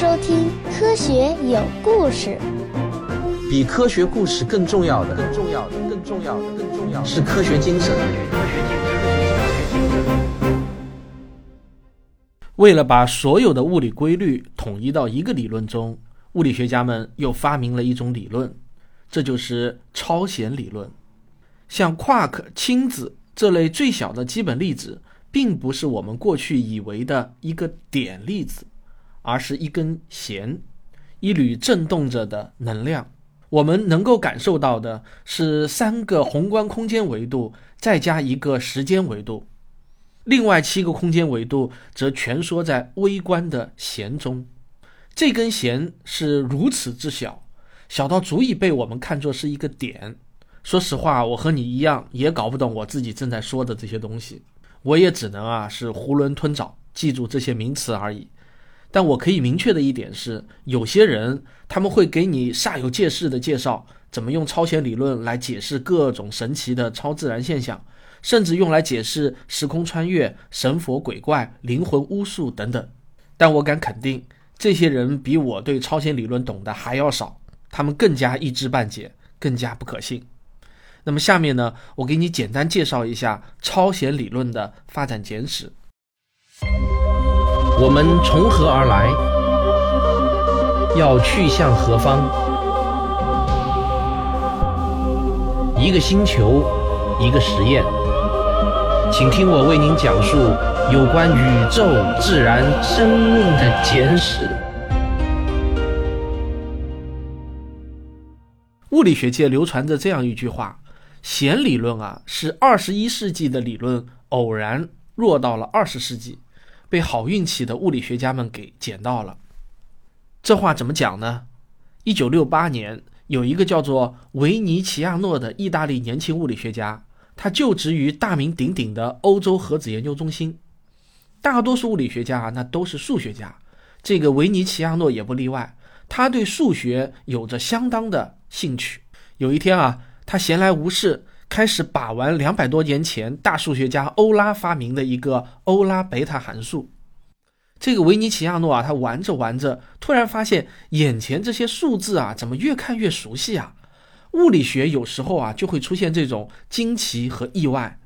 收听《科学有故事》。比科学故事更重要的，更重要的，更重要的，更重要的是科学精神。为了把所有的物理规律统一到一个理论中，物理学家们又发明了一种理论，这就是超弦理论。像夸克、氢子这类最小的基本粒子，并不是我们过去以为的一个点粒子，而是一根弦，一缕振动着的能量。我们能够感受到的是三个宏观空间维度，再加一个时间维度，另外七个空间维度则蜷缩在微观的弦中。这根弦是如此之小，小到足以被我们看作是一个点。说实话，我和你一样，也搞不懂我自己正在说的这些东西。我也只能啊，是囫囵吞枣，记住这些名词而已。但我可以明确的一点是，有些人他们会给你煞有介事的介绍怎么用超弦理论来解释各种神奇的超自然现象，甚至用来解释时空穿越、神佛鬼怪、灵魂巫术等等。但我敢肯定，这些人比我对超弦理论懂得还要少，他们更加一知半解，更加不可信。那么下面呢，我给你简单介绍一下超弦理论的发展简史。我们从何而来？要去向何方？一个星球，一个实验，请听我为您讲述有关宇宙、自然、生命的简史。物理学界流传着这样一句话。弦理论啊，是二十一世纪的理论，偶然落到了二十世纪，被好运气的物理学家们给捡到了。这话怎么讲呢？一九六八年，有一个叫做维尼奇亚诺的意大利年轻物理学家，他就职于大名鼎鼎的欧洲核子研究中心。大多数物理学家啊，那都是数学家，这个维尼奇亚诺也不例外。他对数学有着相当的兴趣。有一天啊。他闲来无事，开始把玩两百多年前大数学家欧拉发明的一个欧拉贝塔函数。这个维尼奇亚诺啊，他玩着玩着，突然发现眼前这些数字啊，怎么越看越熟悉啊？物理学有时候啊，就会出现这种惊奇和意外。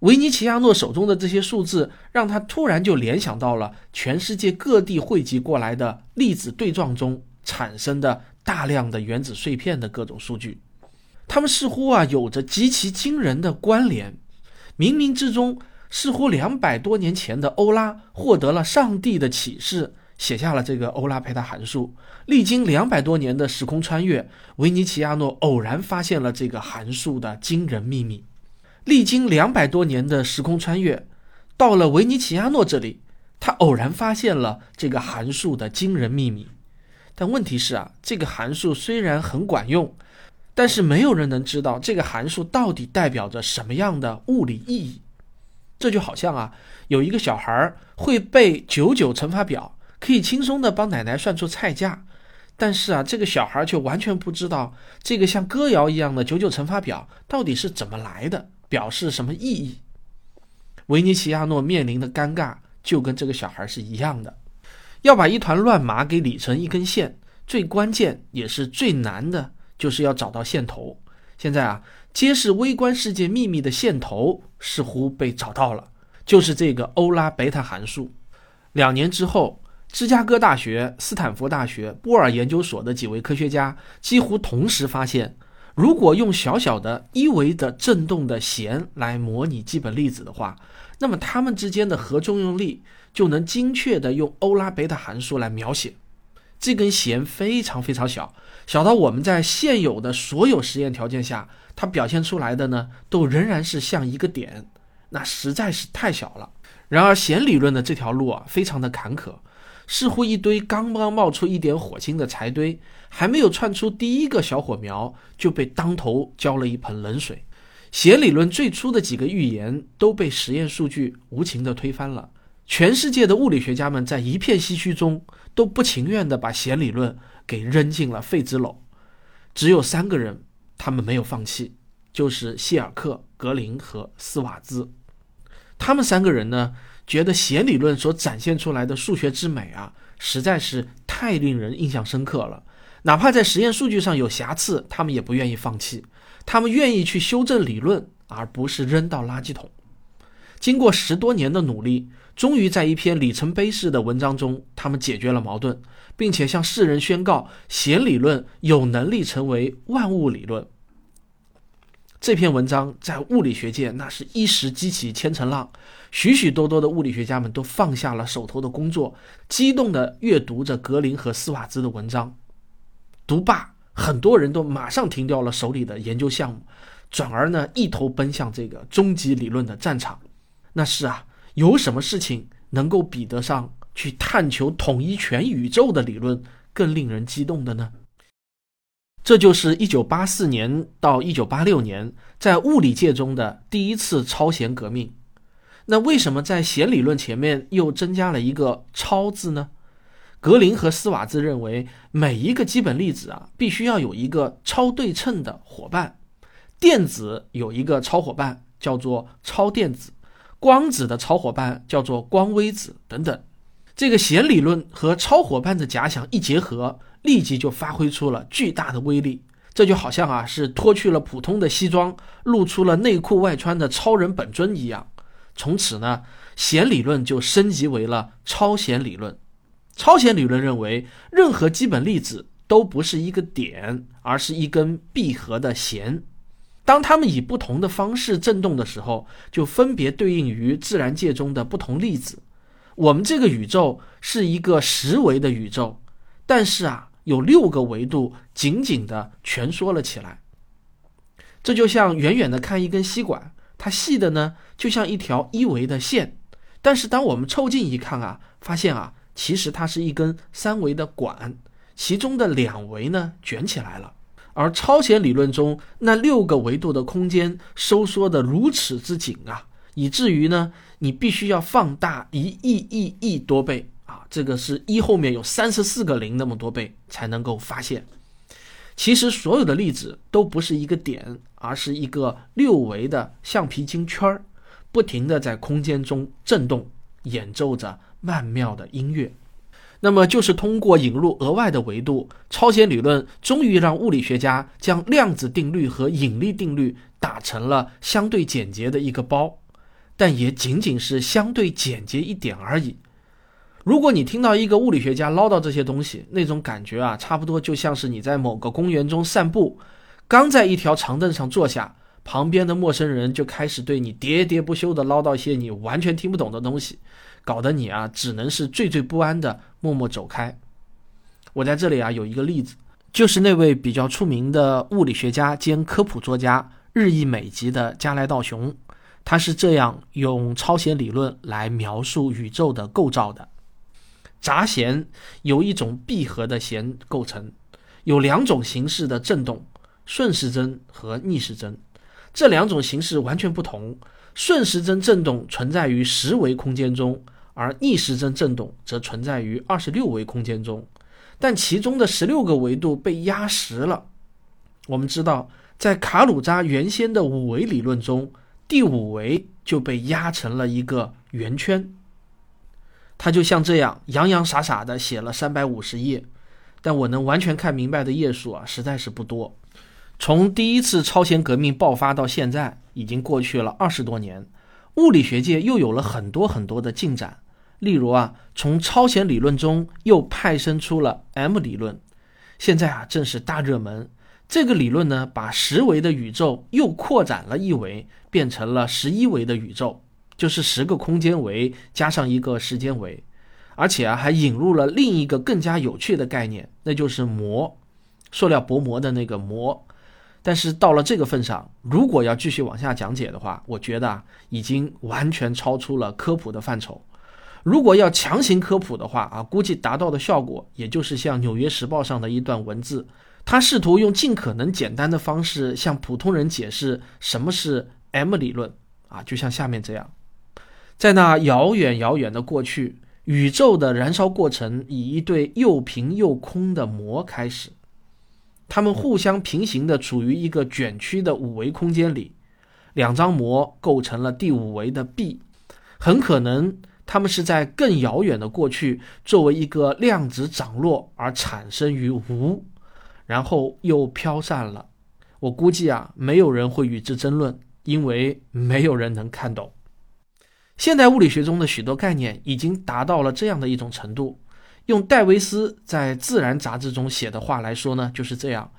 维尼奇亚诺手中的这些数字，让他突然就联想到了全世界各地汇集过来的粒子对撞中产生的大量的原子碎片的各种数据。他们似乎啊有着极其惊人的关联，冥冥之中，似乎两百多年前的欧拉获得了上帝的启示，写下了这个欧拉贝塔函数。历经两百多年的时空穿越，维尼奇亚诺偶然发现了这个函数的惊人秘密。历经两百多年的时空穿越，到了维尼奇亚诺这里，他偶然发现了这个函数的惊人秘密。但问题是啊，这个函数虽然很管用。但是没有人能知道这个函数到底代表着什么样的物理意义。这就好像啊，有一个小孩会背九九乘法表，可以轻松的帮奶奶算出菜价。但是啊，这个小孩却完全不知道这个像歌谣一样的九九乘法表到底是怎么来的，表示什么意义。维尼奇亚诺面临的尴尬就跟这个小孩是一样的，要把一团乱麻给理成一根线，最关键也是最难的。就是要找到线头。现在啊，揭示微观世界秘密的线头似乎被找到了，就是这个欧拉贝塔函数。两年之后，芝加哥大学、斯坦福大学、波尔研究所的几位科学家几乎同时发现，如果用小小的一维的振动的弦来模拟基本粒子的话，那么它们之间的核作用力就能精确的用欧拉贝塔函数来描写。这根弦非常非常小，小到我们在现有的所有实验条件下，它表现出来的呢，都仍然是像一个点，那实在是太小了。然而，弦理论的这条路啊，非常的坎坷，似乎一堆刚刚冒出一点火星的柴堆，还没有窜出第一个小火苗，就被当头浇了一盆冷水。弦理论最初的几个预言都被实验数据无情的推翻了。全世界的物理学家们在一片唏嘘中，都不情愿地把弦理论给扔进了废纸篓。只有三个人，他们没有放弃，就是谢尔克、格林和斯瓦兹。他们三个人呢，觉得弦理论所展现出来的数学之美啊，实在是太令人印象深刻了。哪怕在实验数据上有瑕疵，他们也不愿意放弃，他们愿意去修正理论，而不是扔到垃圾桶。经过十多年的努力，终于在一篇里程碑式的文章中，他们解决了矛盾，并且向世人宣告弦理论有能力成为万物理论。这篇文章在物理学界那是一时激起千层浪，许许多多的物理学家们都放下了手头的工作，激动地阅读着格林和斯瓦兹的文章。读罢，很多人都马上停掉了手里的研究项目，转而呢一头奔向这个终极理论的战场。那是啊，有什么事情能够比得上去探求统一全宇宙的理论更令人激动的呢？这就是1984年到1986年在物理界中的第一次超弦革命。那为什么在弦理论前面又增加了一个“超”字呢？格林和斯瓦兹认为，每一个基本粒子啊，必须要有一个超对称的伙伴。电子有一个超伙伴，叫做超电子。光子的超伙伴叫做光微子等等，这个弦理论和超伙伴的假想一结合，立即就发挥出了巨大的威力。这就好像啊是脱去了普通的西装，露出了内裤外穿的超人本尊一样。从此呢，弦理论就升级为了超弦理论。超弦理论认为，任何基本粒子都不是一个点，而是一根闭合的弦。当它们以不同的方式振动的时候，就分别对应于自然界中的不同粒子。我们这个宇宙是一个十维的宇宙，但是啊，有六个维度紧紧的蜷缩了起来。这就像远远的看一根吸管，它细的呢，就像一条一维的线。但是当我们凑近一看啊，发现啊，其实它是一根三维的管，其中的两维呢卷起来了。而超弦理论中那六个维度的空间收缩的如此之紧啊，以至于呢，你必须要放大一亿亿亿多倍啊，这个是一后面有三十四个零那么多倍才能够发现。其实所有的粒子都不是一个点，而是一个六维的橡皮筋圈儿，不停的在空间中震动，演奏着曼妙的音乐。那么，就是通过引入额外的维度，超弦理论终于让物理学家将量子定律和引力定律打成了相对简洁的一个包，但也仅仅是相对简洁一点而已。如果你听到一个物理学家唠叨这些东西，那种感觉啊，差不多就像是你在某个公园中散步，刚在一条长凳上坐下，旁边的陌生人就开始对你喋喋不休地唠叨一些你完全听不懂的东西。搞得你啊，只能是惴惴不安的默默走开。我在这里啊有一个例子，就是那位比较出名的物理学家兼科普作家，日益美籍的加来道雄，他是这样用超弦理论来描述宇宙的构造的：杂弦由一种闭合的弦构成，有两种形式的振动，顺时针和逆时针，这两种形式完全不同。顺时针振动存在于十维空间中，而逆时针振动则存在于二十六维空间中，但其中的十六个维度被压实了。我们知道，在卡鲁扎原先的五维理论中，第五维就被压成了一个圆圈。他就像这样洋洋洒洒地写了三百五十页，但我能完全看明白的页数啊，实在是不多。从第一次超弦革命爆发到现在，已经过去了二十多年，物理学界又有了很多很多的进展。例如啊，从超弦理论中又派生出了 M 理论，现在啊正是大热门。这个理论呢，把十维的宇宙又扩展了一维，变成了十一维的宇宙，就是十个空间维加上一个时间维，而且啊还引入了另一个更加有趣的概念，那就是膜，塑料薄膜的那个膜。但是到了这个份上，如果要继续往下讲解的话，我觉得啊，已经完全超出了科普的范畴。如果要强行科普的话啊，估计达到的效果也就是像《纽约时报》上的一段文字，他试图用尽可能简单的方式向普通人解释什么是 M 理论啊，就像下面这样：在那遥远遥远的过去，宇宙的燃烧过程以一对又平又空的膜开始。它们互相平行的处于一个卷曲的五维空间里，两张膜构成了第五维的 B，很可能他们是在更遥远的过去作为一个量子涨落而产生于无，然后又飘散了。我估计啊，没有人会与之争论，因为没有人能看懂。现代物理学中的许多概念已经达到了这样的一种程度。用戴维斯在《自然》杂志中写的话来说呢，就是这样：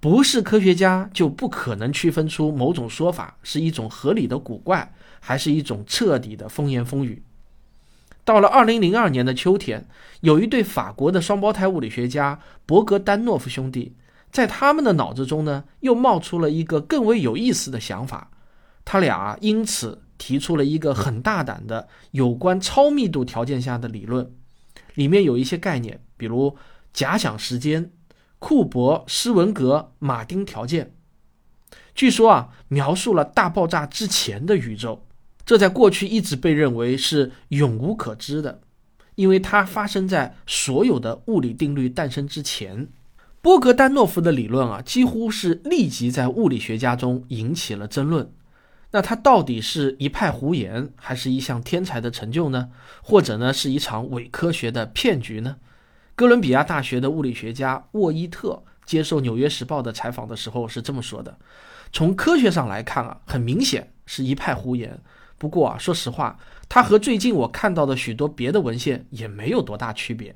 不是科学家就不可能区分出某种说法是一种合理的古怪，还是一种彻底的风言风语。到了二零零二年的秋天，有一对法国的双胞胎物理学家伯格丹诺夫兄弟，在他们的脑子中呢，又冒出了一个更为有意思的想法。他俩因此提出了一个很大胆的有关超密度条件下的理论。里面有一些概念，比如假想时间、库珀施文格马丁条件。据说啊，描述了大爆炸之前的宇宙，这在过去一直被认为是永无可知的，因为它发生在所有的物理定律诞生之前。波格丹诺夫的理论啊，几乎是立即在物理学家中引起了争论。那他到底是一派胡言，还是一项天才的成就呢？或者呢，是一场伪科学的骗局呢？哥伦比亚大学的物理学家沃伊特接受《纽约时报》的采访的时候是这么说的：从科学上来看啊，很明显是一派胡言。不过啊，说实话，他和最近我看到的许多别的文献也没有多大区别。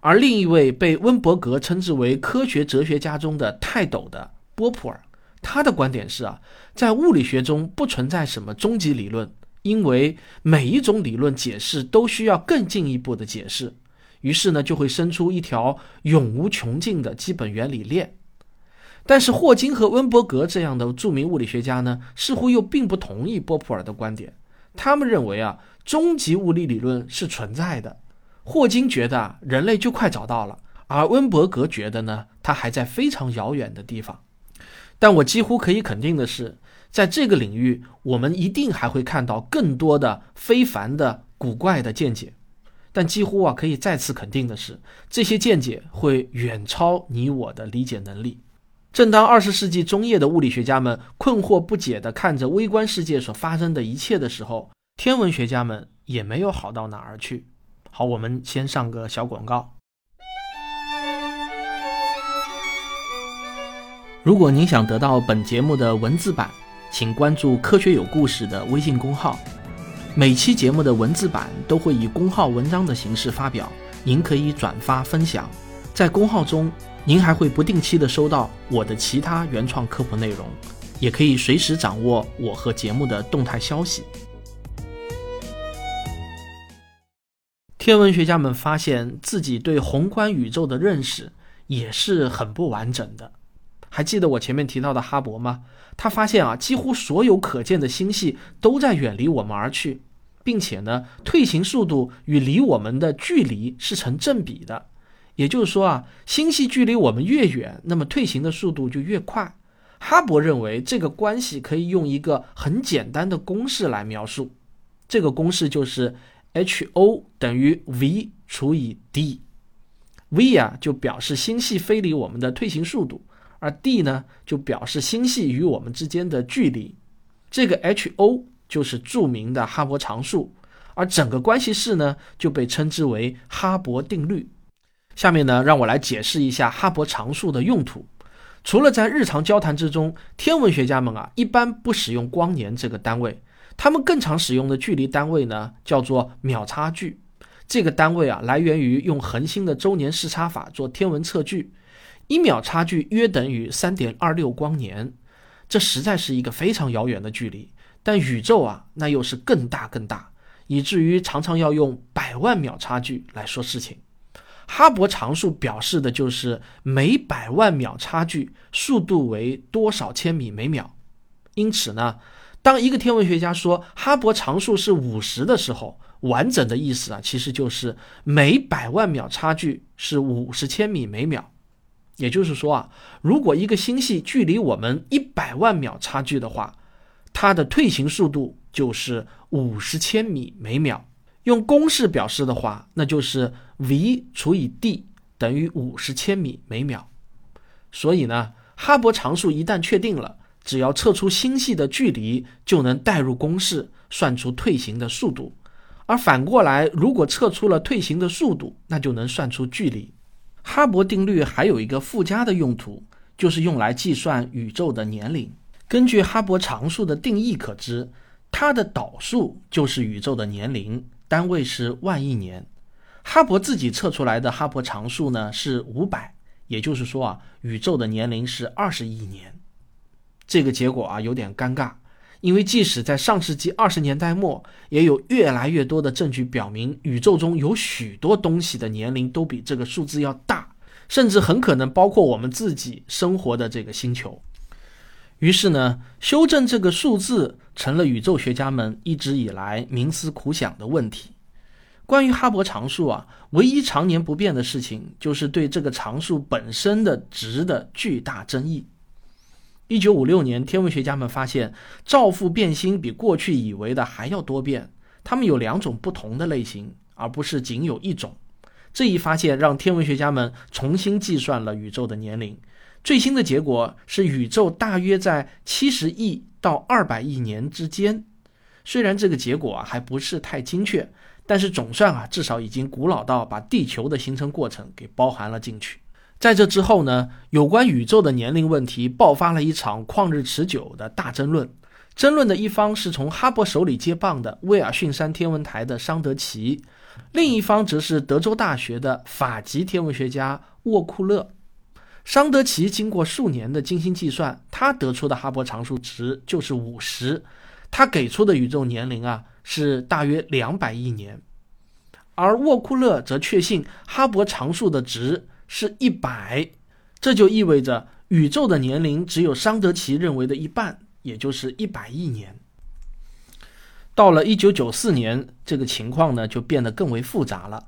而另一位被温伯格称之为科学哲学家中的泰斗的波普尔。他的观点是啊，在物理学中不存在什么终极理论，因为每一种理论解释都需要更进一步的解释，于是呢就会生出一条永无穷尽的基本原理链。但是霍金和温伯格这样的著名物理学家呢，似乎又并不同意波普尔的观点。他们认为啊，终极物理理论是存在的。霍金觉得啊，人类就快找到了，而温伯格觉得呢，他还在非常遥远的地方。但我几乎可以肯定的是，在这个领域，我们一定还会看到更多的非凡的、古怪的见解。但几乎啊，可以再次肯定的是，这些见解会远超你我的理解能力。正当二十世纪中叶的物理学家们困惑不解地看着微观世界所发生的一切的时候，天文学家们也没有好到哪儿去。好，我们先上个小广告。如果您想得到本节目的文字版，请关注“科学有故事”的微信公号。每期节目的文字版都会以公号文章的形式发表，您可以转发分享。在公号中，您还会不定期的收到我的其他原创科普内容，也可以随时掌握我和节目的动态消息。天文学家们发现自己对宏观宇宙的认识也是很不完整的。还记得我前面提到的哈勃吗？他发现啊，几乎所有可见的星系都在远离我们而去，并且呢，退行速度与离我们的距离是成正比的。也就是说啊，星系距离我们越远，那么退行的速度就越快。哈勃认为这个关系可以用一个很简单的公式来描述，这个公式就是 h o 等于 v 除以 d，v 啊就表示星系飞离我们的退行速度。而 d 呢，就表示星系与我们之间的距离，这个 h o 就是著名的哈勃常数，而整个关系式呢，就被称之为哈勃定律。下面呢，让我来解释一下哈勃常数的用途。除了在日常交谈之中，天文学家们啊，一般不使用光年这个单位，他们更常使用的距离单位呢，叫做秒差距。这个单位啊，来源于用恒星的周年视差法做天文测距。一秒差距约等于三点二六光年，这实在是一个非常遥远的距离。但宇宙啊，那又是更大更大，以至于常常要用百万秒差距来说事情。哈勃常数表示的就是每百万秒差距速度为多少千米每秒。因此呢，当一个天文学家说哈勃常数是五十的时候，完整的意思啊，其实就是每百万秒差距是五十千米每秒。也就是说啊，如果一个星系距离我们一百万秒差距的话，它的退行速度就是五十千米每秒。用公式表示的话，那就是 v 除以 d 等于五十千米每秒。所以呢，哈勃常数一旦确定了，只要测出星系的距离，就能代入公式算出退行的速度。而反过来，如果测出了退行的速度，那就能算出距离。哈勃定律还有一个附加的用途，就是用来计算宇宙的年龄。根据哈勃常数的定义可知，它的导数就是宇宙的年龄，单位是万亿年。哈勃自己测出来的哈勃常数呢是五百，也就是说啊，宇宙的年龄是二十亿年。这个结果啊有点尴尬，因为即使在上世纪二十年代末，也有越来越多的证据表明，宇宙中有许多东西的年龄都比这个数字要大，甚至很可能包括我们自己生活的这个星球。于是呢，修正这个数字成了宇宙学家们一直以来冥思苦想的问题。关于哈勃常数啊，唯一常年不变的事情就是对这个常数本身的值的巨大争议。一九五六年，天文学家们发现照复变星比过去以为的还要多变，它们有两种不同的类型，而不是仅有一种。这一发现让天文学家们重新计算了宇宙的年龄。最新的结果是，宇宙大约在七十亿到二百亿年之间。虽然这个结果啊还不是太精确，但是总算啊至少已经古老到把地球的形成过程给包含了进去。在这之后呢，有关宇宙的年龄问题爆发了一场旷日持久的大争论。争论的一方是从哈勃手里接棒的威尔逊山天文台的桑德奇，另一方则是德州大学的法籍天文学家沃库勒。桑德奇经过数年的精心计算，他得出的哈勃常数值就是五十，他给出的宇宙年龄啊是大约两百亿年，而沃库勒则确信哈勃常数的值是一百，这就意味着宇宙的年龄只有桑德奇认为的一半，也就是一百亿年。到了一九九四年，这个情况呢就变得更为复杂了。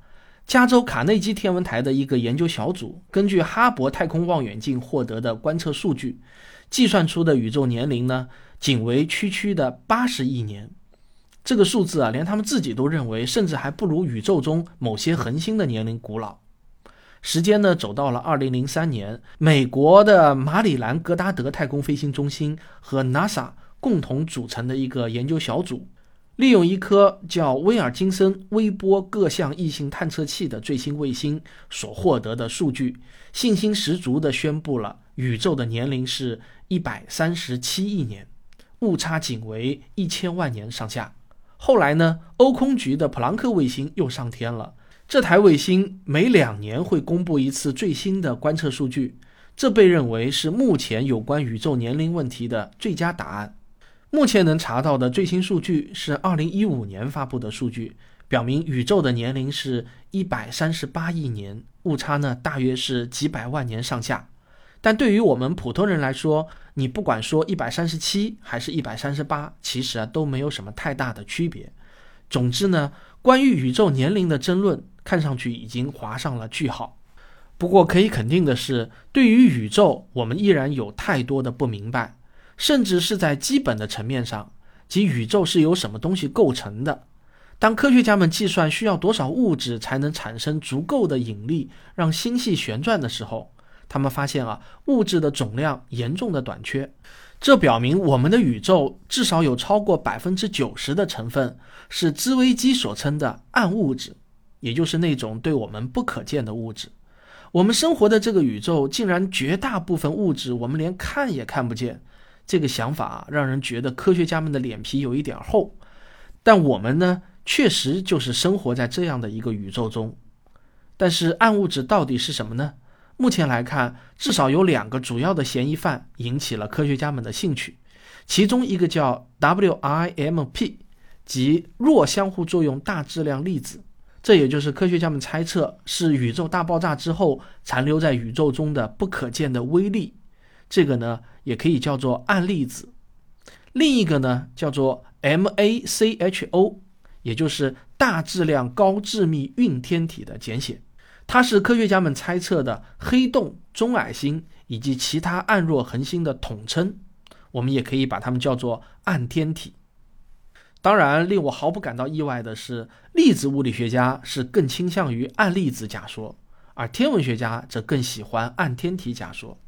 加州卡内基天文台的一个研究小组根据哈勃太空望远镜获得的观测数据，计算出的宇宙年龄呢，仅为区区的八十亿年。这个数字啊，连他们自己都认为，甚至还不如宇宙中某些恒星的年龄古老。时间呢，走到了二零零三年，美国的马里兰格达德太空飞行中心和 NASA 共同组成的一个研究小组。利用一颗叫威尔金森微波各项异性探测器的最新卫星所获得的数据，信心十足地宣布了宇宙的年龄是一百三十七亿年，误差仅为一千万年上下。后来呢，欧空局的普朗克卫星又上天了，这台卫星每两年会公布一次最新的观测数据，这被认为是目前有关宇宙年龄问题的最佳答案。目前能查到的最新数据是二零一五年发布的数据，表明宇宙的年龄是一百三十八亿年，误差呢大约是几百万年上下。但对于我们普通人来说，你不管说一百三十七还是一百三十八，其实啊都没有什么太大的区别。总之呢，关于宇宙年龄的争论看上去已经划上了句号。不过可以肯定的是，对于宇宙，我们依然有太多的不明白。甚至是在基本的层面上，即宇宙是由什么东西构成的。当科学家们计算需要多少物质才能产生足够的引力让星系旋转的时候，他们发现啊，物质的总量严重的短缺。这表明我们的宇宙至少有超过百分之九十的成分是兹微基所称的暗物质，也就是那种对我们不可见的物质。我们生活的这个宇宙竟然绝大部分物质我们连看也看不见。这个想法让人觉得科学家们的脸皮有一点厚，但我们呢，确实就是生活在这样的一个宇宙中。但是暗物质到底是什么呢？目前来看，至少有两个主要的嫌疑犯引起了科学家们的兴趣，其中一个叫 WIMP，即弱相互作用大质量粒子，这也就是科学家们猜测是宇宙大爆炸之后残留在宇宙中的不可见的微粒。这个呢，也可以叫做暗粒子。另一个呢，叫做 MACHO，也就是大质量高致密晕天体的简写。它是科学家们猜测的黑洞、中矮星以及其他暗弱恒星的统称。我们也可以把它们叫做暗天体。当然，令我毫不感到意外的是，粒子物理学家是更倾向于暗粒子假说，而天文学家则更喜欢暗天体假说。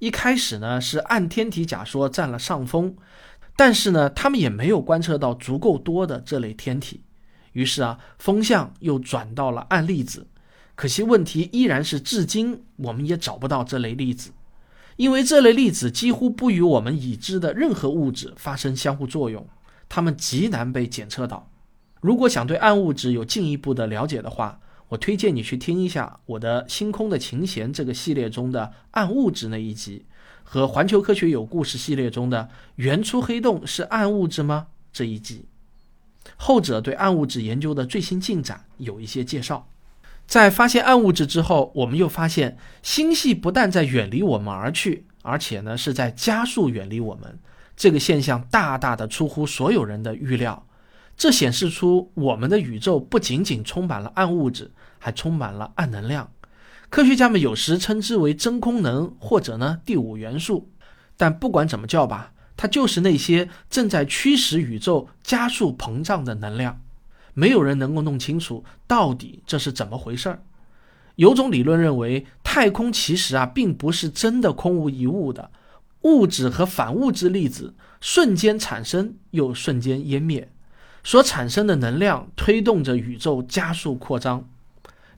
一开始呢，是暗天体假说占了上风，但是呢，他们也没有观测到足够多的这类天体。于是啊，风向又转到了暗粒子。可惜问题依然是，至今我们也找不到这类粒子，因为这类粒子几乎不与我们已知的任何物质发生相互作用，它们极难被检测到。如果想对暗物质有进一步的了解的话，我推荐你去听一下我的《星空的琴弦》这个系列中的暗物质那一集，和《环球科学有故事》系列中的“原初黑洞是暗物质吗”这一集。后者对暗物质研究的最新进展有一些介绍。在发现暗物质之后，我们又发现星系不但在远离我们而去，而且呢是在加速远离我们。这个现象大大的出乎所有人的预料。这显示出我们的宇宙不仅仅充满了暗物质，还充满了暗能量。科学家们有时称之为真空能，或者呢第五元素。但不管怎么叫吧，它就是那些正在驱使宇宙加速膨胀的能量。没有人能够弄清楚到底这是怎么回事儿。有种理论认为，太空其实啊并不是真的空无一物的，物质和反物质粒子瞬间产生又瞬间湮灭，所产生的能量推动着宇宙加速扩张。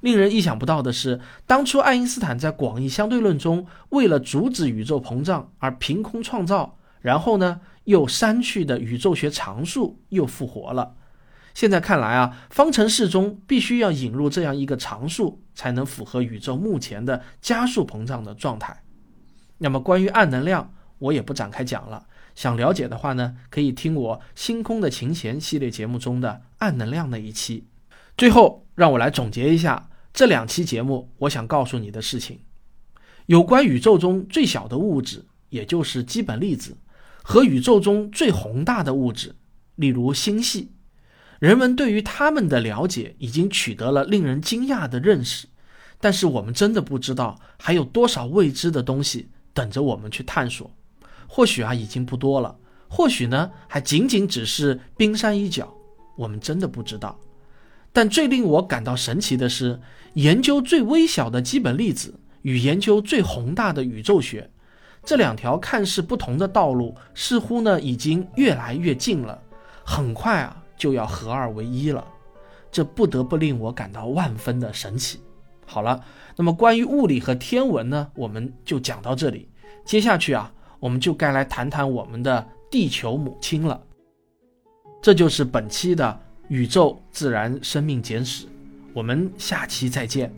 令人意想不到的是，当初爱因斯坦在广义相对论中为了阻止宇宙膨胀而凭空创造，然后呢又删去的宇宙学常数又复活了。现在看来啊，方程式中必须要引入这样一个常数，才能符合宇宙目前的加速膨胀的状态。那么关于暗能量，我也不展开讲了。想了解的话呢，可以听我《星空的琴弦》系列节目中的暗能量那一期。最后，让我来总结一下这两期节目我想告诉你的事情：有关宇宙中最小的物质，也就是基本粒子，和宇宙中最宏大的物质，例如星系。人们对于他们的了解已经取得了令人惊讶的认识，但是我们真的不知道还有多少未知的东西等着我们去探索。或许啊，已经不多了；或许呢，还仅仅只是冰山一角。我们真的不知道。但最令我感到神奇的是，研究最微小的基本粒子与研究最宏大的宇宙学，这两条看似不同的道路，似乎呢已经越来越近了。很快啊。就要合二为一了，这不得不令我感到万分的神奇。好了，那么关于物理和天文呢，我们就讲到这里。接下去啊，我们就该来谈谈我们的地球母亲了。这就是本期的宇宙自然生命简史，我们下期再见。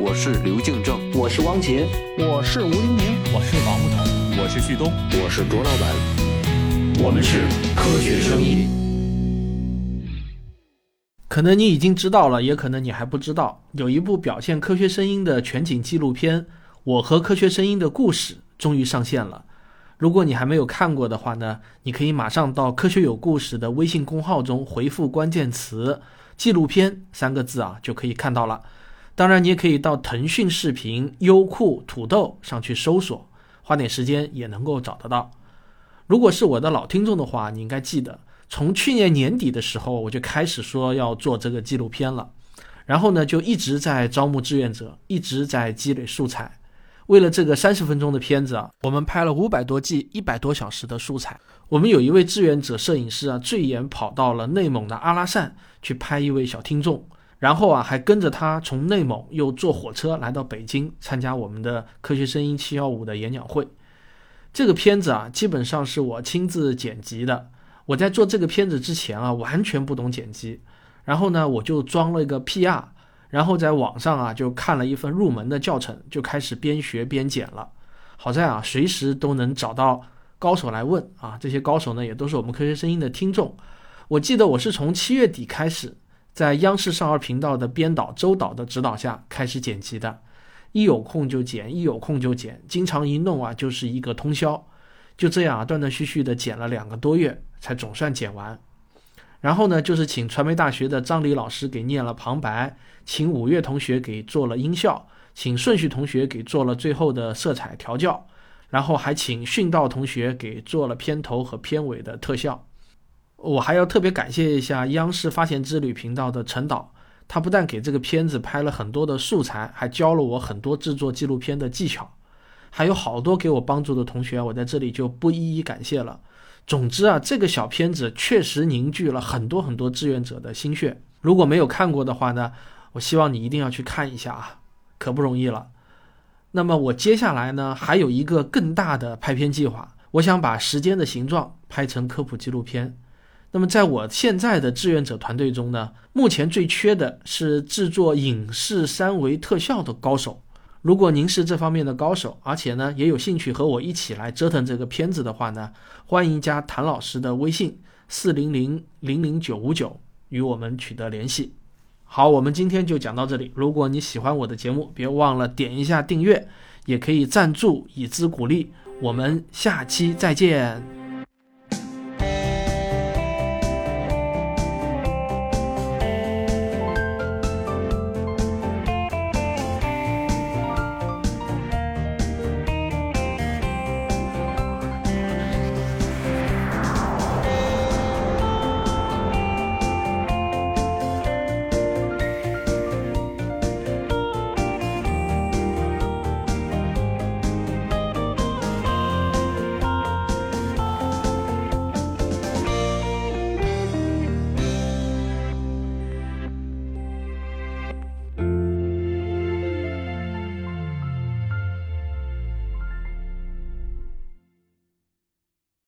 我是刘敬正，我是汪杰，我是吴黎明，我是王我是旭东，我是卓老板，我们是科学声音。可能你已经知道了，也可能你还不知道，有一部表现科学声音的全景纪录片《我和科学声音的故事》终于上线了。如果你还没有看过的话呢，你可以马上到“科学有故事”的微信公号中回复关键词“纪录片”三个字啊，就可以看到了。当然，你也可以到腾讯视频、优酷、土豆上去搜索，花点时间也能够找得到。如果是我的老听众的话，你应该记得，从去年年底的时候我就开始说要做这个纪录片了，然后呢就一直在招募志愿者，一直在积累素材。为了这个三十分钟的片子啊，我们拍了五百多 G、一百多小时的素材。我们有一位志愿者摄影师啊，最远跑到了内蒙的阿拉善去拍一位小听众。然后啊，还跟着他从内蒙又坐火车来到北京参加我们的科学声音七幺五的演讲会。这个片子啊，基本上是我亲自剪辑的。我在做这个片子之前啊，完全不懂剪辑。然后呢，我就装了一个 PR，然后在网上啊就看了一份入门的教程，就开始边学边剪了。好在啊，随时都能找到高手来问啊。这些高手呢，也都是我们科学声音的听众。我记得我是从七月底开始。在央视少儿频道的编导周导的指导下开始剪辑的，一有空就剪，一有空就剪，经常一弄啊就是一个通宵，就这样啊断断续续的剪了两个多月才总算剪完。然后呢，就是请传媒大学的张黎老师给念了旁白，请五月同学给做了音效，请顺序同学给做了最后的色彩调教，然后还请训道同学给做了片头和片尾的特效。我还要特别感谢一下央视发现之旅频道的陈导，他不但给这个片子拍了很多的素材，还教了我很多制作纪录片的技巧，还有好多给我帮助的同学，我在这里就不一一感谢了。总之啊，这个小片子确实凝聚了很多很多志愿者的心血。如果没有看过的话呢，我希望你一定要去看一下啊，可不容易了。那么我接下来呢，还有一个更大的拍片计划，我想把《时间的形状》拍成科普纪录片。那么，在我现在的志愿者团队中呢，目前最缺的是制作影视三维特效的高手。如果您是这方面的高手，而且呢也有兴趣和我一起来折腾这个片子的话呢，欢迎加谭老师的微信四零零零零九五九与我们取得联系。好，我们今天就讲到这里。如果你喜欢我的节目，别忘了点一下订阅，也可以赞助以资鼓励。我们下期再见。